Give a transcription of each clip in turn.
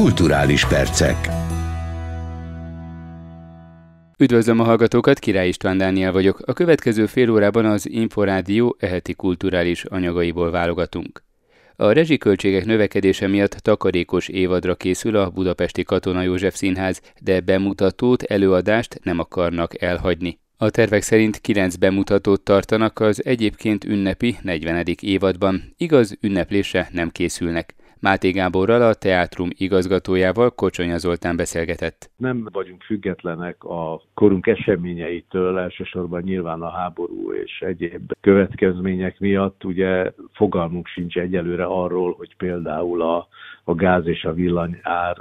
Kulturális percek. Üdvözlöm a hallgatókat, Király István Dániel vagyok. A következő fél órában az Inforádió eheti kulturális anyagaiból válogatunk. A rezsiköltségek növekedése miatt takarékos évadra készül a Budapesti Katona József Színház, de bemutatót, előadást nem akarnak elhagyni. A tervek szerint kilenc bemutatót tartanak az egyébként ünnepi 40. évadban, igaz ünneplésre nem készülnek. Máté Gáborral, a teátrum igazgatójával Kocsonya Zoltán beszélgetett. Nem vagyunk függetlenek a korunk eseményeitől, elsősorban nyilván a háború és egyéb következmények miatt. Ugye fogalmunk sincs egyelőre arról, hogy például a, a gáz és a villany ár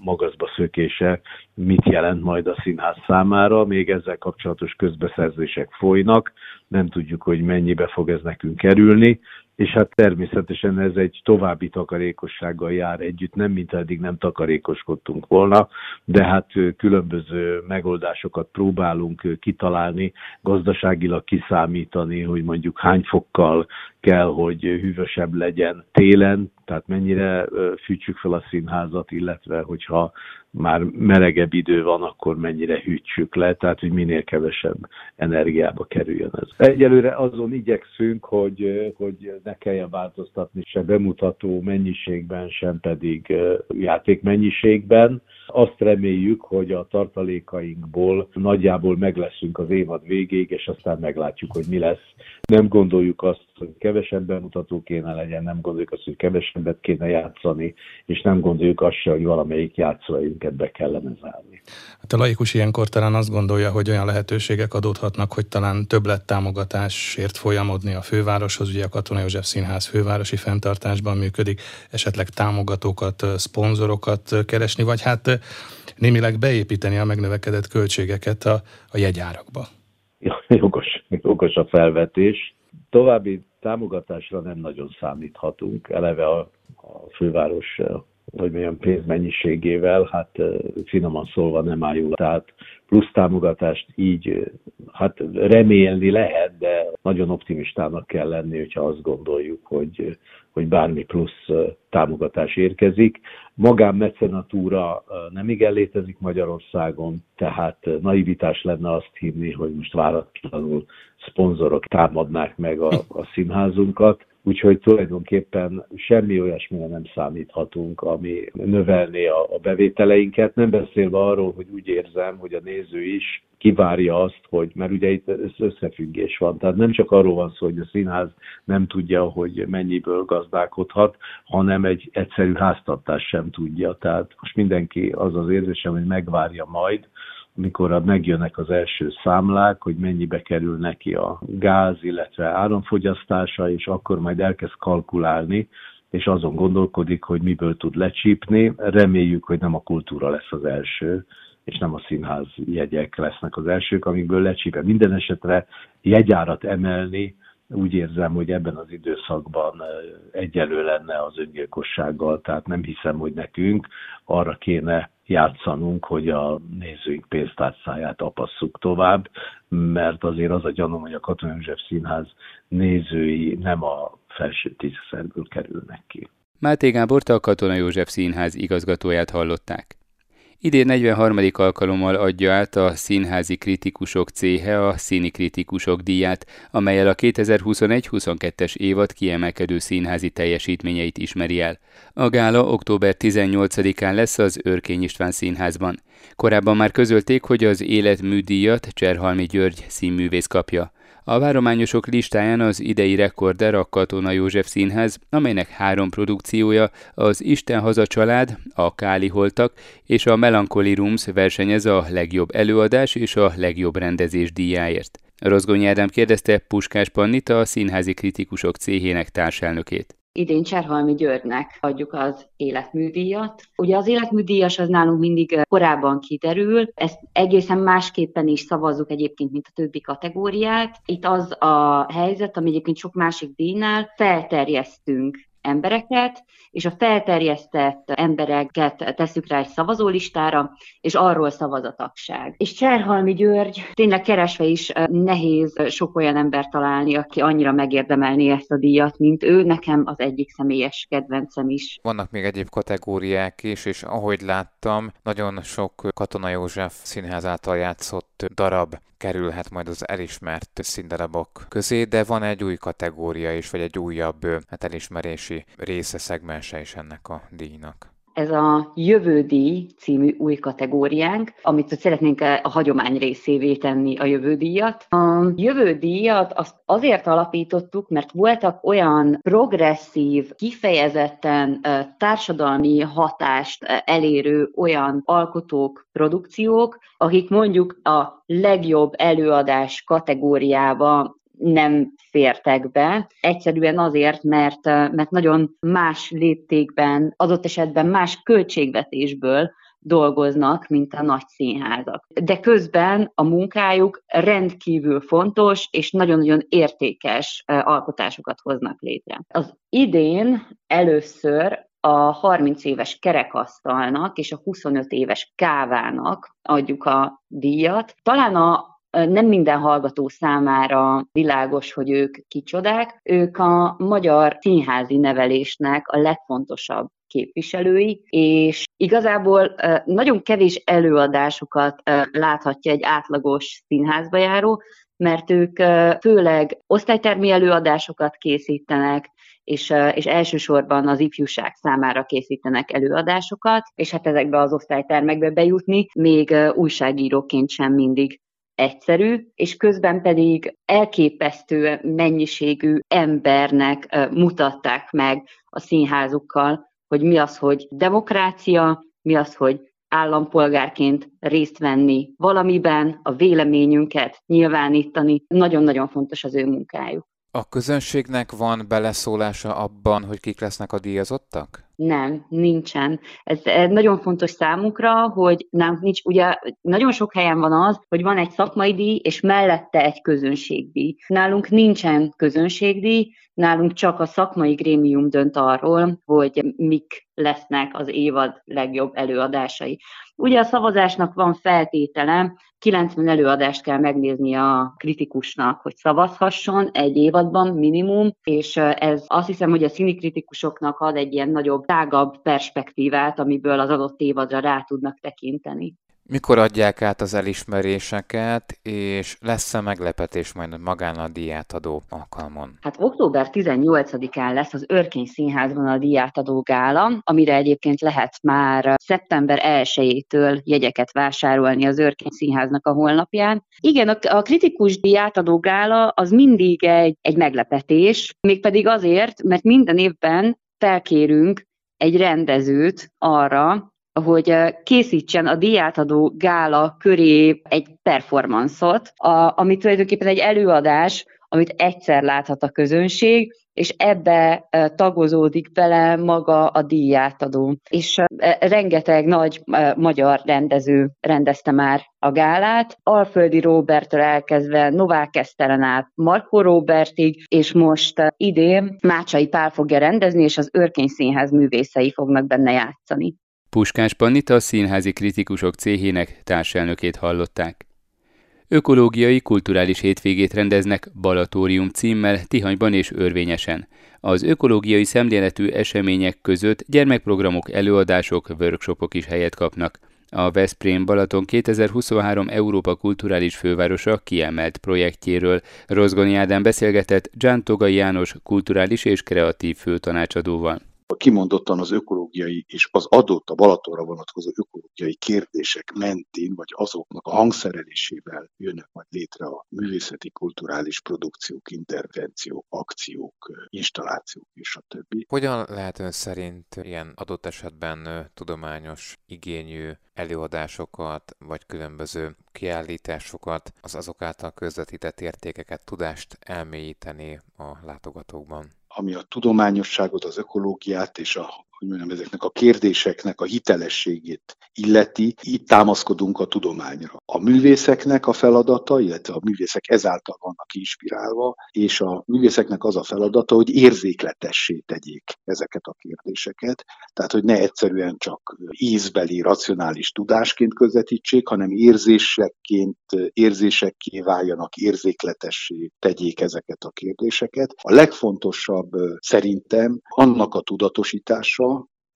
magasba szökése mit jelent majd a színház számára. Még ezzel kapcsolatos közbeszerzések folynak, nem tudjuk, hogy mennyibe fog ez nekünk kerülni és hát természetesen ez egy további takarékossággal jár együtt, nem mint eddig nem takarékoskodtunk volna, de hát különböző megoldásokat próbálunk kitalálni, gazdaságilag kiszámítani, hogy mondjuk hány fokkal kell, hogy hűvösebb legyen télen, tehát mennyire fűtsük fel a színházat, illetve hogyha már melegebb idő van, akkor mennyire hűtsük le, tehát hogy minél kevesebb energiába kerüljön ez. Egyelőre azon igyekszünk, hogy, hogy ne kelljen változtatni se bemutató mennyiségben, sem pedig játék mennyiségben. Azt reméljük, hogy a tartalékainkból nagyjából meg leszünk az évad végéig, és aztán meglátjuk, hogy mi lesz. Nem gondoljuk azt, hogy kevesebb bemutató kéne legyen, nem gondoljuk azt, hogy kevesebbet kéne játszani, és nem gondoljuk azt se, hogy valamelyik játszóinket be kellene zárni. Hát a laikus ilyenkor talán azt gondolja, hogy olyan lehetőségek adódhatnak, hogy talán többlet támogatásért folyamodni a fővároshoz, ugye a Katona József Színház fővárosi fenntartásban működik, esetleg támogatókat, szponzorokat keresni, vagy hát némileg beépíteni a megnövekedett költségeket a, a jegyárakba. Jogos, jogos a felvetés. További támogatásra nem nagyon számíthatunk. Eleve a, a főváros hogy milyen pénzmennyiségével, hát finoman szólva nem áll jól. Tehát plusz támogatást így hát remélni lehet, de nagyon optimistának kell lenni, hogyha azt gondoljuk, hogy, hogy bármi plusz támogatás érkezik. Magánmecenatúra nem igen létezik Magyarországon, tehát naivitás lenne azt hinni, hogy most váratlanul szponzorok támadnák meg a, a színházunkat úgyhogy tulajdonképpen semmi olyasmire nem számíthatunk, ami növelné a, a bevételeinket, nem beszélve arról, hogy úgy érzem, hogy a néző is kivárja azt, hogy, mert ugye itt összefüggés van, tehát nem csak arról van szó, hogy a színház nem tudja, hogy mennyiből gazdálkodhat, hanem egy egyszerű háztartás sem tudja, tehát most mindenki az az érzésem, hogy megvárja majd, mikor megjönnek az első számlák, hogy mennyibe kerül neki a gáz, illetve áramfogyasztása, és akkor majd elkezd kalkulálni, és azon gondolkodik, hogy miből tud lecsípni. Reméljük, hogy nem a kultúra lesz az első, és nem a színház jegyek lesznek az elsők, amikből lecsípe. Minden esetre jegyárat emelni, úgy érzem, hogy ebben az időszakban egyelő lenne az öngyilkossággal, tehát nem hiszem, hogy nekünk arra kéne játszanunk, hogy a nézőink pénztárcáját apasszuk tovább, mert azért az a gyanúm, hogy a Katona József Színház nézői nem a felső tízszerből kerülnek ki. Máté Gábor, a Katona József Színház igazgatóját hallották. Idén 43. alkalommal adja át a Színházi Kritikusok Céhe a Színi Kritikusok díját, amelyel a 2021-22-es évad kiemelkedő színházi teljesítményeit ismeri el. A gála október 18-án lesz az Örkény István Színházban. Korábban már közölték, hogy az életműdíjat Cserhalmi György színművész kapja. A várományosok listáján az idei rekorder a Katona József Színház, amelynek három produkciója, az Isten haza család, a Káli holtak és a Melancholy Rooms versenyez a legjobb előadás és a legjobb rendezés díjáért. Rozgonyi Ádám kérdezte Puskás Pannita, a színházi kritikusok céhének társelnökét idén Cserhalmi Györgynek adjuk az életműdíjat. Ugye az életműdíjas az nálunk mindig korábban kiderül, ezt egészen másképpen is szavazzuk egyébként, mint a többi kategóriát. Itt az a helyzet, ami egyébként sok másik díjnál felterjesztünk embereket, és a felterjesztett embereket tesszük rá egy szavazólistára, és arról szavaz a tagság. És Cserhalmi György tényleg keresve is nehéz sok olyan ember találni, aki annyira megérdemelné ezt a díjat, mint ő. Nekem az egyik személyes kedvencem is. Vannak még egyéb kategóriák is, és ahogy láttam, nagyon sok Katona József színház által játszott darab kerülhet majd az elismert színdarabok közé, de van egy új kategória is, vagy egy újabb hát elismerési része, szegmense is ennek a díjnak ez a Jövődíj című új kategóriánk, amit szeretnénk a hagyomány részévé tenni a jövődíjat. A jövődíjat azt azért alapítottuk, mert voltak olyan progresszív, kifejezetten társadalmi hatást elérő olyan alkotók, produkciók, akik mondjuk a legjobb előadás kategóriába nem fértek be, egyszerűen azért, mert, mert nagyon más léptékben, adott esetben más költségvetésből dolgoznak, mint a nagy színházak. De közben a munkájuk rendkívül fontos és nagyon-nagyon értékes alkotásokat hoznak létre. Az idén először a 30 éves kerekasztalnak és a 25 éves kávának adjuk a díjat. Talán a nem minden hallgató számára világos, hogy ők kicsodák. Ők a magyar színházi nevelésnek a legfontosabb képviselői, és igazából nagyon kevés előadásokat láthatja egy átlagos színházba járó, mert ők főleg osztálytermi előadásokat készítenek, és, és elsősorban az ifjúság számára készítenek előadásokat, és hát ezekbe az osztálytermekbe bejutni még újságíróként sem mindig egyszerű, és közben pedig elképesztő mennyiségű embernek mutatták meg a színházukkal, hogy mi az, hogy demokrácia, mi az, hogy állampolgárként részt venni valamiben, a véleményünket nyilvánítani. Nagyon-nagyon fontos az ő munkájuk. A közönségnek van beleszólása abban, hogy kik lesznek a díjazottak? Nem, nincsen. Ez, ez nagyon fontos számunkra, hogy nem nincs, ugye nagyon sok helyen van az, hogy van egy szakmai díj, és mellette egy közönségdíj. Nálunk nincsen közönségdíj, nálunk csak a szakmai grémium dönt arról, hogy mik lesznek az évad legjobb előadásai. Ugye a szavazásnak van feltétele, 90 előadást kell megnézni a kritikusnak, hogy szavazhasson egy évadban minimum, és ez azt hiszem, hogy a színikritikusoknak ad egy ilyen nagyobb tágabb perspektívát, amiből az adott évadra rá tudnak tekinteni. Mikor adják át az elismeréseket, és lesz-e meglepetés majd magán a díjátadó alkalmon? Hát október 18-án lesz az Örkény Színházban a díjátadó gála, amire egyébként lehet már szeptember 1-től jegyeket vásárolni az Örkény Színháznak a honlapján. Igen, a, a kritikus díjátadó gála az mindig egy, egy meglepetés, mégpedig azért, mert minden évben felkérünk egy rendezőt arra, hogy készítsen a díjátadó gála köré egy performanszot, ami tulajdonképpen egy előadás, amit egyszer láthat a közönség, és ebbe tagozódik bele maga a díjátadó. És rengeteg nagy magyar rendező rendezte már a gálát, Alföldi Robertől elkezdve Novák Eszteren át Marko Robertig, és most idén Mácsai Pál fogja rendezni, és az Örkény Színház művészei fognak benne játszani. Puskás Pannita a színházi kritikusok céhének társelnökét hallották. Ökológiai kulturális hétvégét rendeznek Balatórium címmel Tihanyban és Örvényesen. Az ökológiai szemléletű események között gyermekprogramok, előadások, workshopok is helyet kapnak. A Veszprém Balaton 2023 Európa kulturális fővárosa kiemelt projektjéről Rozgoni Ádám beszélgetett Gian Togai János kulturális és kreatív főtanácsadóval kimondottan az ökológiai és az adott a Balatonra vonatkozó ökológiai kérdések mentén, vagy azoknak a hangszerelésével jönnek majd létre a művészeti, kulturális produkciók, intervenciók, akciók, installációk és a többi. Hogyan lehet ön szerint ilyen adott esetben tudományos igényű előadásokat, vagy különböző kiállításokat, az azok által közvetített értékeket, tudást elmélyíteni a látogatókban? Ami a tudományosságot, az ökológiát és a hogy mondjam, ezeknek a kérdéseknek a hitelességét illeti, itt támaszkodunk a tudományra. A művészeknek a feladata, illetve a művészek ezáltal vannak inspirálva, és a művészeknek az a feladata, hogy érzékletessé tegyék ezeket a kérdéseket. Tehát, hogy ne egyszerűen csak ízbeli, racionális tudásként közvetítsék, hanem érzésekként, érzésekké váljanak, érzékletessé tegyék ezeket a kérdéseket. A legfontosabb szerintem annak a tudatosítása,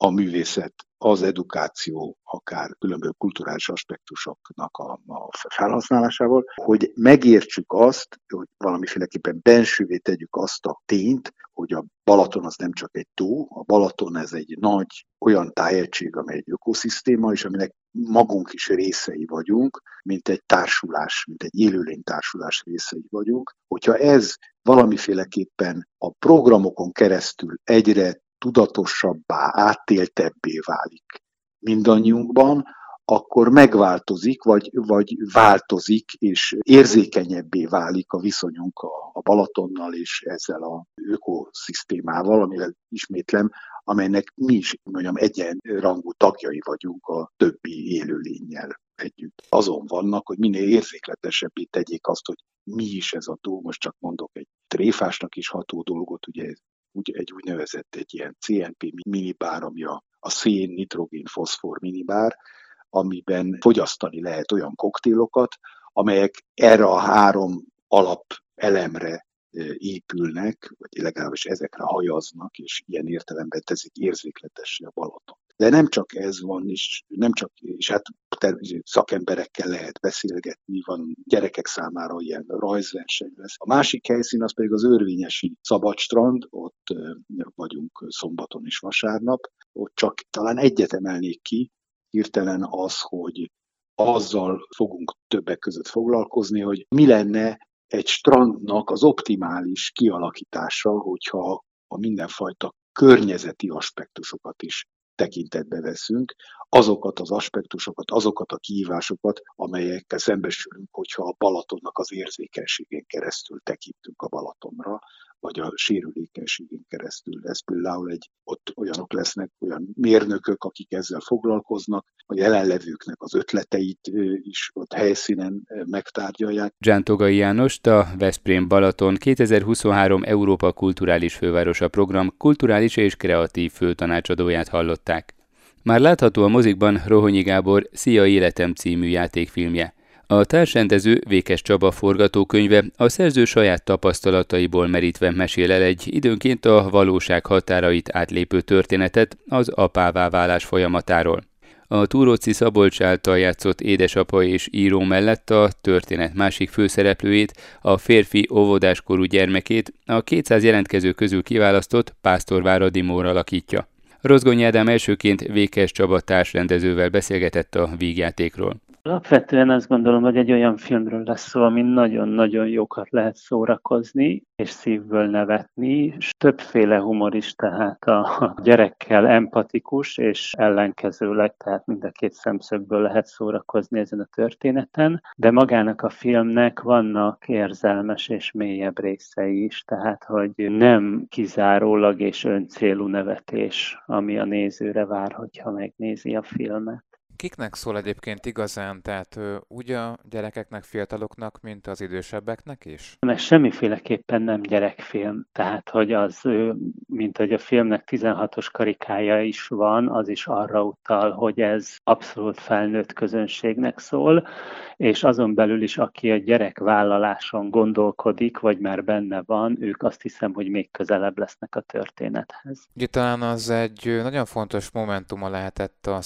a művészet, az edukáció, akár különböző kulturális aspektusoknak a, a felhasználásával, hogy megértsük azt, hogy valamiféleképpen bensővé tegyük azt a tényt, hogy a Balaton az nem csak egy tó, a Balaton ez egy nagy olyan tájegység, amely egy ökoszisztéma, és aminek magunk is részei vagyunk, mint egy társulás, mint egy élőlény társulás részei vagyunk. Hogyha ez valamiféleképpen a programokon keresztül egyre tudatosabbá, átéltebbé válik mindannyiunkban, akkor megváltozik, vagy, vagy változik, és érzékenyebbé válik a viszonyunk a, a Balatonnal és ezzel a ökoszisztémával, amivel ismétlem, amelynek mi is mondjam, egyenrangú tagjai vagyunk a többi élőlényel együtt. Azon vannak, hogy minél érzékletesebbé tegyék azt, hogy mi is ez a tó, most csak mondok egy tréfásnak is ható dolgot, ugye úgy, egy úgynevezett egy ilyen CNP minibár, ami a, a szén, nitrogén, foszfor minibár, amiben fogyasztani lehet olyan koktélokat, amelyek erre a három alap elemre épülnek, vagy legalábbis ezekre hajaznak, és ilyen értelemben teszik érzékletessé a Balaton. De nem csak ez van, és nem csak, és hát szakemberekkel lehet beszélgetni, van gyerekek számára ilyen rajzverseny lesz. A másik helyszín az pedig az Örvényesi Szabadstrand, ott vagyunk szombaton és vasárnap, ott csak talán egyet emelnék ki, hirtelen az, hogy azzal fogunk többek között foglalkozni, hogy mi lenne egy strandnak az optimális kialakítása, hogyha a mindenfajta környezeti aspektusokat is tekintetbe veszünk, azokat az aspektusokat, azokat a kihívásokat, amelyekkel szembesülünk, hogyha a Balatonnak az érzékenységén keresztül tekintünk a Balatonra, vagy a sérülékenységén keresztül. Ez például egy, ott olyanok lesznek, olyan mérnökök, akik ezzel foglalkoznak, a jelenlevőknek az ötleteit is ott helyszínen megtárgyalják. Togai János, a Veszprém Balaton 2023 Európa Kulturális Fővárosa program kulturális és kreatív főtanácsadóját hallották. Már látható a mozikban Rohonyi Gábor Szia Életem című játékfilmje. A társrendező Vékes Csaba forgatókönyve a szerző saját tapasztalataiból merítve mesél el egy időnként a valóság határait átlépő történetet az apává válás folyamatáról. A Túróci Szabolcs által játszott édesapa és író mellett a történet másik főszereplőjét, a férfi óvodáskorú gyermekét a 200 jelentkező közül kiválasztott Pásztor Váradi Mór alakítja. Rozgonyi Ádám elsőként Vékes Csaba társrendezővel beszélgetett a vígjátékról. Alapvetően azt gondolom, hogy egy olyan filmről lesz szó, amin nagyon-nagyon jókat lehet szórakozni, és szívből nevetni, és többféle humor is, tehát a gyerekkel empatikus, és ellenkezőleg, tehát mind a két szemszögből lehet szórakozni ezen a történeten, de magának a filmnek vannak érzelmes és mélyebb részei is, tehát hogy nem kizárólag és öncélú nevetés, ami a nézőre vár, hogyha megnézi a filmet. Kiknek szól egyébként igazán, tehát úgy a gyerekeknek, fiataloknak, mint az idősebbeknek is? Meg semmiféleképpen nem gyerekfilm, tehát hogy az, mint hogy a filmnek 16-os karikája is van, az is arra utal, hogy ez abszolút felnőtt közönségnek szól, és azon belül is, aki a gyerekvállaláson gondolkodik, vagy már benne van, ők azt hiszem, hogy még közelebb lesznek a történethez. Ugye talán az egy nagyon fontos momentuma lehetett a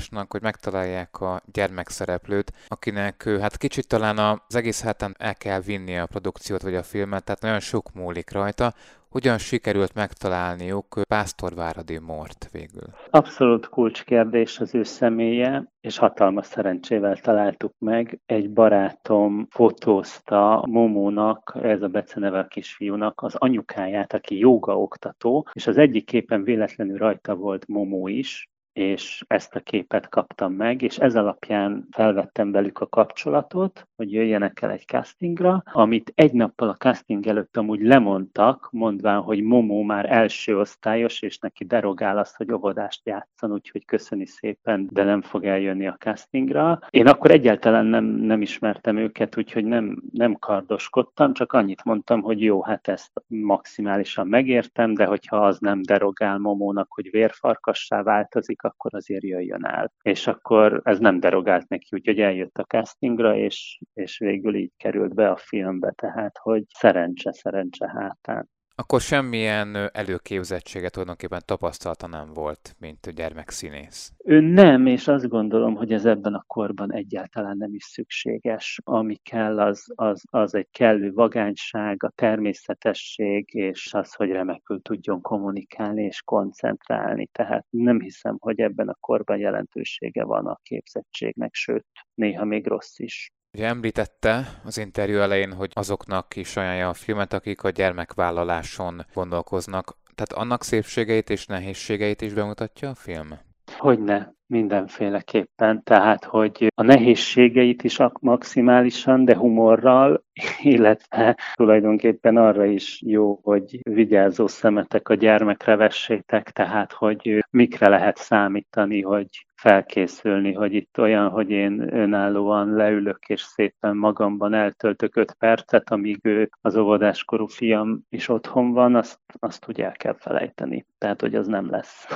szereplőválogatásnak, hogy megtalálják a gyermekszereplőt, akinek hát kicsit talán az egész héten el kell vinni a produkciót vagy a filmet, tehát nagyon sok múlik rajta, hogyan sikerült megtalálniuk Pásztorváradi Mort végül? Abszolút kulcskérdés az ő személye, és hatalmas szerencsével találtuk meg. Egy barátom fotózta Momónak, ez a beceneve a kisfiúnak, az anyukáját, aki joga oktató, és az egyik képen véletlenül rajta volt Momó is, és ezt a képet kaptam meg, és ez alapján felvettem velük a kapcsolatot, hogy jöjjenek el egy castingra, amit egy nappal a casting előtt amúgy lemondtak, mondván, hogy Momo már első osztályos, és neki derogál azt, hogy óvodást játszan, úgyhogy köszöni szépen, de nem fog eljönni a castingra. Én akkor egyáltalán nem, nem ismertem őket, úgyhogy nem, nem kardoskodtam, csak annyit mondtam, hogy jó, hát ezt maximálisan megértem, de hogyha az nem derogál Momónak, hogy vérfarkassá változik, akkor azért jöjjön el. És akkor ez nem derogált neki, úgyhogy eljött a castingra, és, és végül így került be a filmbe, tehát hogy szerencse, szerencse hátán. Akkor semmilyen előképzettsége tulajdonképpen tapasztalata nem volt, mint gyermekszínész. Ő nem, és azt gondolom, hogy ez ebben a korban egyáltalán nem is szükséges. Ami kell, az, az, az egy kellő vagányság, a természetesség, és az, hogy remekül tudjon kommunikálni és koncentrálni. Tehát nem hiszem, hogy ebben a korban jelentősége van a képzettségnek, sőt, néha még rossz is. Ugye említette az interjú elején, hogy azoknak is ajánlja a filmet, akik a gyermekvállaláson gondolkoznak. Tehát annak szépségeit és nehézségeit is bemutatja a film? Hogyne, mindenféleképpen. Tehát, hogy a nehézségeit is maximálisan, de humorral, illetve tulajdonképpen arra is jó, hogy vigyázó szemetek a gyermekre vessétek, tehát, hogy mikre lehet számítani, hogy felkészülni, hogy itt olyan, hogy én önállóan leülök és szépen magamban eltöltök öt percet, amíg ő az óvodáskorú fiam is otthon van, azt, azt úgy el kell felejteni. Tehát, hogy az nem lesz.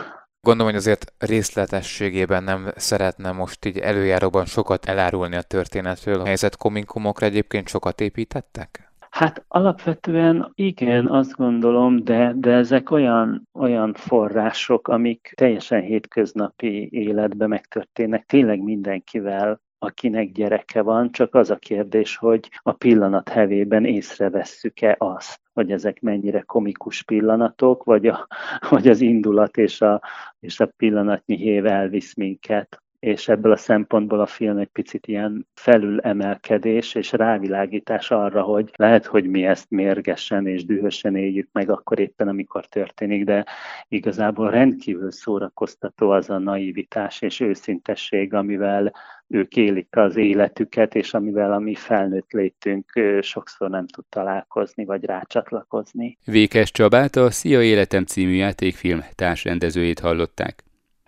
Gondolom, hogy azért részletességében nem szeretne most így előjáróban sokat elárulni a történetről. A helyzet kominkumokra egyébként sokat építettek? Hát alapvetően igen, azt gondolom, de, de ezek olyan, olyan források, amik teljesen hétköznapi életben megtörténnek tényleg mindenkivel, akinek gyereke van, csak az a kérdés, hogy a pillanat hevében észrevesszük-e azt, hogy ezek mennyire komikus pillanatok, vagy, a, vagy az indulat és a, és a pillanatnyi hév elvisz minket és ebből a szempontból a film egy picit ilyen felülemelkedés és rávilágítás arra, hogy lehet, hogy mi ezt mérgesen és dühösen éljük meg akkor éppen, amikor történik, de igazából rendkívül szórakoztató az a naivitás és őszintesség, amivel ők élik az életüket, és amivel a mi felnőtt létünk sokszor nem tud találkozni, vagy rácsatlakozni. Vékes Csabát a Szia Életem című játékfilm társrendezőjét hallották.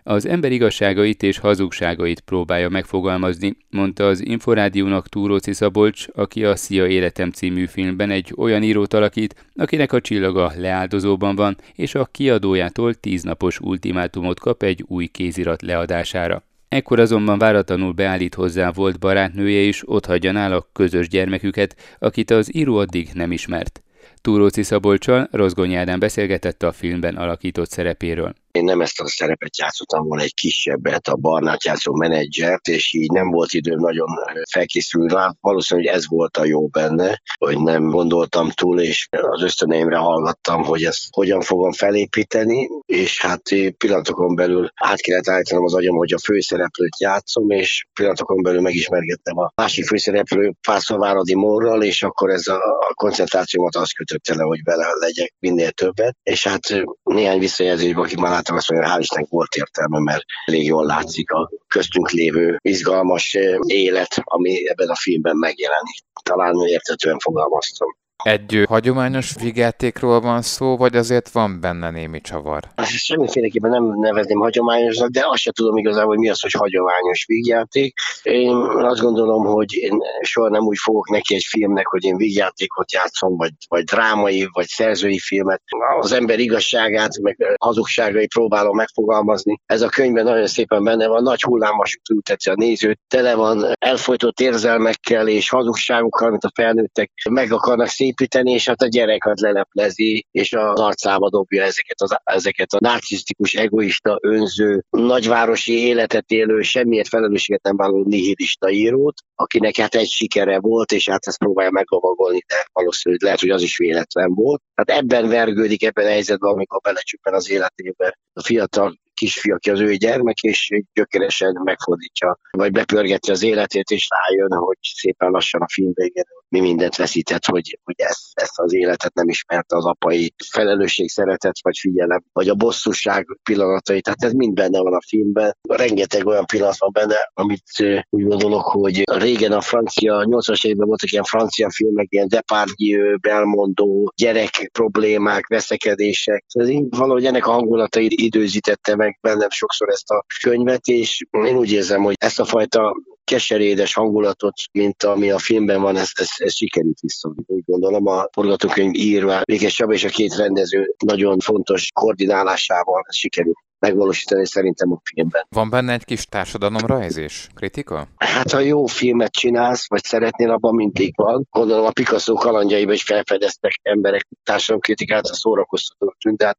Az ember igazságait és hazugságait próbálja megfogalmazni, mondta az Inforádiónak Túróci Szabolcs, aki a Szia Életem című filmben egy olyan írót alakít, akinek a csillaga leáldozóban van, és a kiadójától tíznapos ultimátumot kap egy új kézirat leadására. Ekkor azonban váratlanul beállít hozzá volt barátnője is, ott hagyja nála közös gyermeküket, akit az író addig nem ismert. Túróci Szabolcsal Rozgonyi Ádám beszélgetett a filmben alakított szerepéről. Én nem ezt a szerepet játszottam volna egy kisebbet, a Barnát játszó menedzsert, és így nem volt időm nagyon felkészülni rá. Valószínűleg, ez volt a jó benne, hogy nem gondoltam túl, és az ösztöneimre hallgattam, hogy ezt hogyan fogom felépíteni, és hát pillanatokon belül át kellett állítanom az agyam, hogy a főszereplőt játszom, és pillanatokon belül megismergettem a másik főszereplő Pászló Morral, és akkor ez a koncentrációmat azt kötötte le, hogy bele legyek minél többet, és hát néhány visszajelzésben, akik már láttam, azt mondja, hál' Istennek volt értelme, mert elég jól látszik a köztünk lévő izgalmas eh, élet, ami ebben a filmben megjelenik. Talán értetően fogalmaztam. Egy hagyományos vígjátékról van szó, vagy azért van benne némi csavar? Semmiféleképpen nem nevezném hagyományosnak, de azt sem tudom igazából, hogy mi az, hogy hagyományos vígjáték. Én azt gondolom, hogy én soha nem úgy fogok neki egy filmnek, hogy én vígjátékot játszom, vagy, vagy drámai, vagy szerzői filmet. Az ember igazságát, meg hazugságait próbálom megfogalmazni. Ez a könyvben nagyon szépen benne van, nagy hullámos ülteti a nézőt, tele van elfolytott érzelmekkel és hazugságokkal, amit a felnőttek meg akarnak szép építeni, és hát a gyereket leleplezi, és az arcába dobja ezeket, az, ezeket a narcisztikus, egoista, önző, nagyvárosi életet élő, semmiért felelősséget nem vállaló nihilista írót, akinek hát egy sikere volt, és hát ezt próbálja meglovagolni, de valószínűleg lehet, hogy az is véletlen volt. Hát ebben vergődik, ebben a helyzetben, amikor belecsüppen az életébe a fiatal kisfiú, aki az ő gyermek, és gyökeresen megfordítja, vagy bepörgeti az életét, és rájön, hogy szépen lassan a film végén mi mindent veszített, hogy, hogy ezt, ezt az életet nem ismerte az apai felelősség, szeretet vagy figyelem, vagy a bosszúság pillanatai. Tehát ez mind benne van a filmben. Rengeteg olyan pillanat van benne, amit úgy gondolok, hogy régen a francia, 80-as években voltak ilyen francia filmek, ilyen Depardieu, Belmondo, gyerek problémák, veszekedések. Ez így valahogy ennek a hangulata időzítette meg bennem sokszor ezt a könyvet, és én úgy érzem, hogy ezt a fajta keserédes hangulatot, mint ami a filmben van, ez, ez, ez sikerült vissza. Úgy gondolom a forgatókönyv írva, Vékes Csaba és a két rendező nagyon fontos koordinálásával ez sikerült megvalósítani szerintem a filmben. Van benne egy kis társadalomrajzés, kritika? Hát ha jó filmet csinálsz, vagy szeretnél, abban mindig van. Gondolom a Picasso kalandjaiban is felfedeztek emberek társadalomkritikát, a szórakoztató tűnt, tehát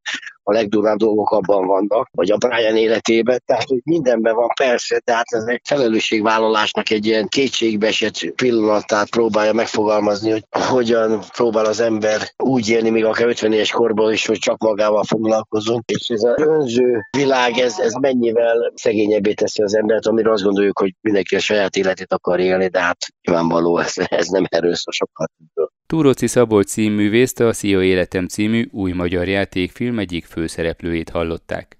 a legdurvább dolgok abban vannak, vagy a Brian életében, tehát hogy mindenben van persze, de hát ez egy felelősségvállalásnak egy ilyen kétségbeesett pillanatát próbálja megfogalmazni, hogy hogyan próbál az ember úgy élni, még akár 50 éves korban is, hogy csak magával foglalkozunk, és ez az önző világ, ez, ez mennyivel szegényebbé teszi az embert, amiről azt gondoljuk, hogy mindenki a saját életét akar élni, de hát nyilvánvaló, ez, ez nem erről szól sokat. Túróci Szabolcs címművészt a Szia Életem című új magyar játékfilm egyik főszereplőjét hallották.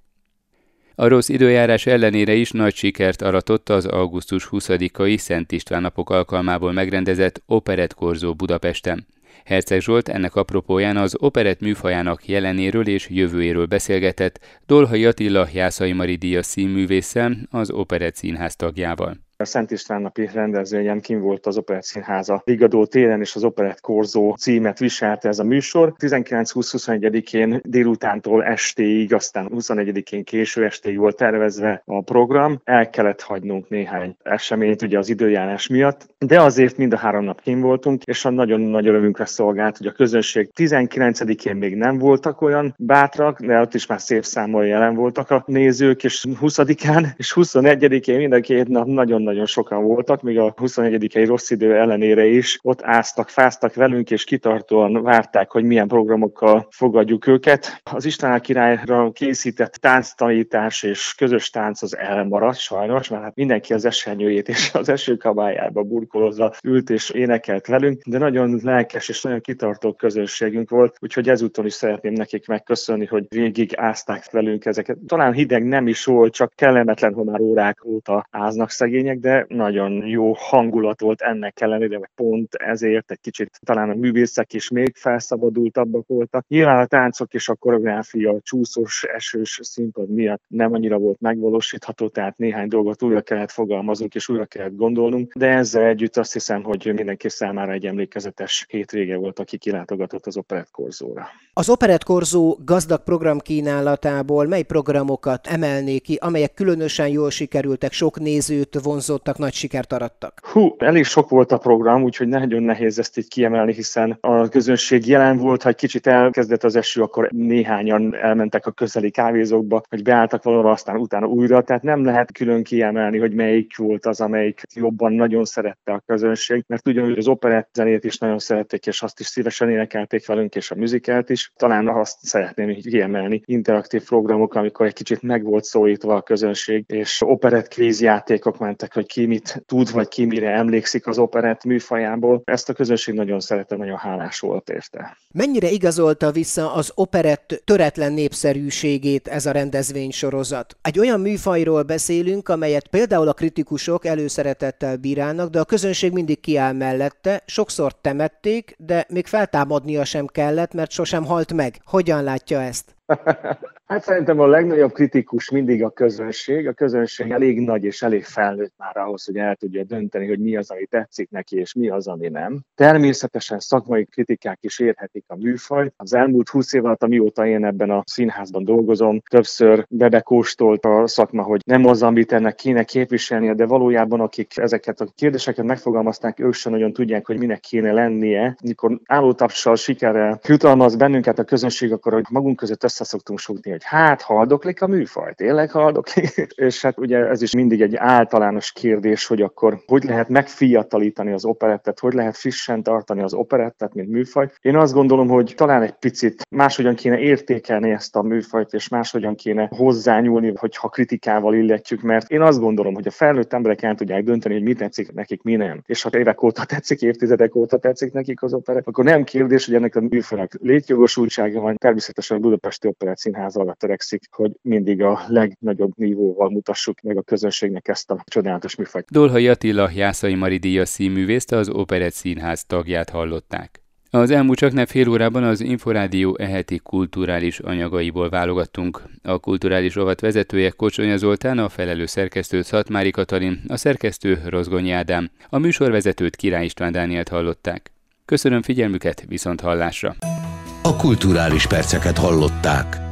A rossz időjárás ellenére is nagy sikert aratott az augusztus 20-ai Szent István napok alkalmából megrendezett Operett Korzó Budapesten. Herceg Zsolt ennek apropóján az operett műfajának jelenéről és jövőjéről beszélgetett Dolhai Attila Jászai Mari Díjas színművésszel, az Operett Színház tagjával. A Szent István napi rendezvényen kim volt az Operett Színháza Vigadó téren, és az Operett Korzó címet viselte ez a műsor. 19-21-én délutántól estéig, aztán 21-én késő estéig volt tervezve a program. El kellett hagynunk néhány eseményt ugye az időjárás miatt, de azért mind a három nap kim voltunk, és a nagyon nagy örömünkre szolgált, hogy a közönség 19-én még nem voltak olyan bátrak, de ott is már szép számmal jelen voltak a nézők, és 20-án és 21-én mind a két nap nagyon nagyon sokan voltak, még a 21 rossz idő ellenére is ott áztak, fáztak velünk, és kitartóan várták, hogy milyen programokkal fogadjuk őket. Az István királyra készített tánctanítás és közös tánc az elmaradt sajnos, mert hát mindenki az esernyőjét és az esőkabályába burkolozva ült és énekelt velünk, de nagyon lelkes és nagyon kitartó közösségünk volt, úgyhogy ezúttal is szeretném nekik megköszönni, hogy végig ázták velünk ezeket. Talán hideg nem is volt, csak kellemetlen, hogy már órák óta áznak szegények, de nagyon jó hangulat volt ennek ellenére, vagy pont ezért egy kicsit talán a művészek is még felszabadultabbak voltak. Nyilván a táncok és a koreográfia csúszós, esős színpad miatt nem annyira volt megvalósítható, tehát néhány dolgot újra kellett fogalmaznunk és újra kellett gondolnunk, de ezzel együtt azt hiszem, hogy mindenki számára egy emlékezetes hétvége volt, aki kilátogatott az Operett Korzóra. Az Operett Korzó gazdag programkínálatából mely programokat emelnék ki, amelyek különösen jól sikerültek, sok nézőt vonz vonzottak, nagy sikert arattak? Hú, elég sok volt a program, úgyhogy nagyon nehéz ezt így kiemelni, hiszen a közönség jelen volt, ha egy kicsit elkezdett az eső, akkor néhányan elmentek a közeli kávézókba, hogy beálltak valahol, aztán utána újra, tehát nem lehet külön kiemelni, hogy melyik volt az, amelyik jobban nagyon szerette a közönség, mert ugyanúgy az operett zenét is nagyon szerették, és azt is szívesen énekelték velünk, és a műzikelt is. Talán azt szeretném így kiemelni, interaktív programok, amikor egy kicsit meg volt szólítva a közönség, és operett kvízjátékok mentek hogy ki mit tud, vagy ki mire emlékszik az operett műfajából. Ezt a közönség nagyon szerette, nagyon hálás volt érte. Mennyire igazolta vissza az operett töretlen népszerűségét ez a rendezvénysorozat? Egy olyan műfajról beszélünk, amelyet például a kritikusok előszeretettel bírálnak, de a közönség mindig kiáll mellette, sokszor temették, de még feltámadnia sem kellett, mert sosem halt meg. Hogyan látja ezt? Hát szerintem a legnagyobb kritikus mindig a közönség. A közönség elég nagy és elég felnőtt már ahhoz, hogy el tudja dönteni, hogy mi az, ami tetszik neki, és mi az, ami nem. Természetesen szakmai kritikák is érhetik a műfajt. Az elmúlt húsz év alatt, amióta én ebben a színházban dolgozom, többször bebekóstolt a szakma, hogy nem az, amit ennek kéne képviselnie, de valójában akik ezeket a kérdéseket megfogalmazták, ők sem nagyon tudják, hogy minek kéne lennie. Mikor állótapsal sikerrel jutalmaz bennünket a közönség, akkor hogy magunk között szoktunk sugni, hogy hát haldoklik a műfaj, tényleg haldoklik? és hát ugye ez is mindig egy általános kérdés, hogy akkor hogy lehet megfiatalítani az operettet, hogy lehet frissen tartani az operettet, mint műfaj. Én azt gondolom, hogy talán egy picit máshogyan kéne értékelni ezt a műfajt, és máshogyan kéne hozzányúlni, hogyha kritikával illetjük, mert én azt gondolom, hogy a felnőtt emberek el tudják dönteni, hogy mi tetszik nekik, mi nem. És ha évek óta tetszik, évtizedek óta tetszik nekik az operett, akkor nem kérdés, hogy ennek a műfajnak létjogosultsága van. Természetesen a Budapesti Operett Színház arra törekszik, hogy mindig a legnagyobb nívóval mutassuk meg a közönségnek ezt a csodálatos műfajt. Dolhai Attila Jászai Mari Díjas színművészt az Operett Színház tagját hallották. Az elmúlt csak ne fél órában az Inforádió eheti kulturális anyagaiból válogattunk. A kulturális rovat vezetője Kocsonya Zoltán, a felelő szerkesztő Szatmári Katalin, a szerkesztő Rozgonyi Ádám, a műsorvezetőt Király István Dánielt hallották. Köszönöm figyelmüket, viszont hallásra! A kulturális perceket hallották.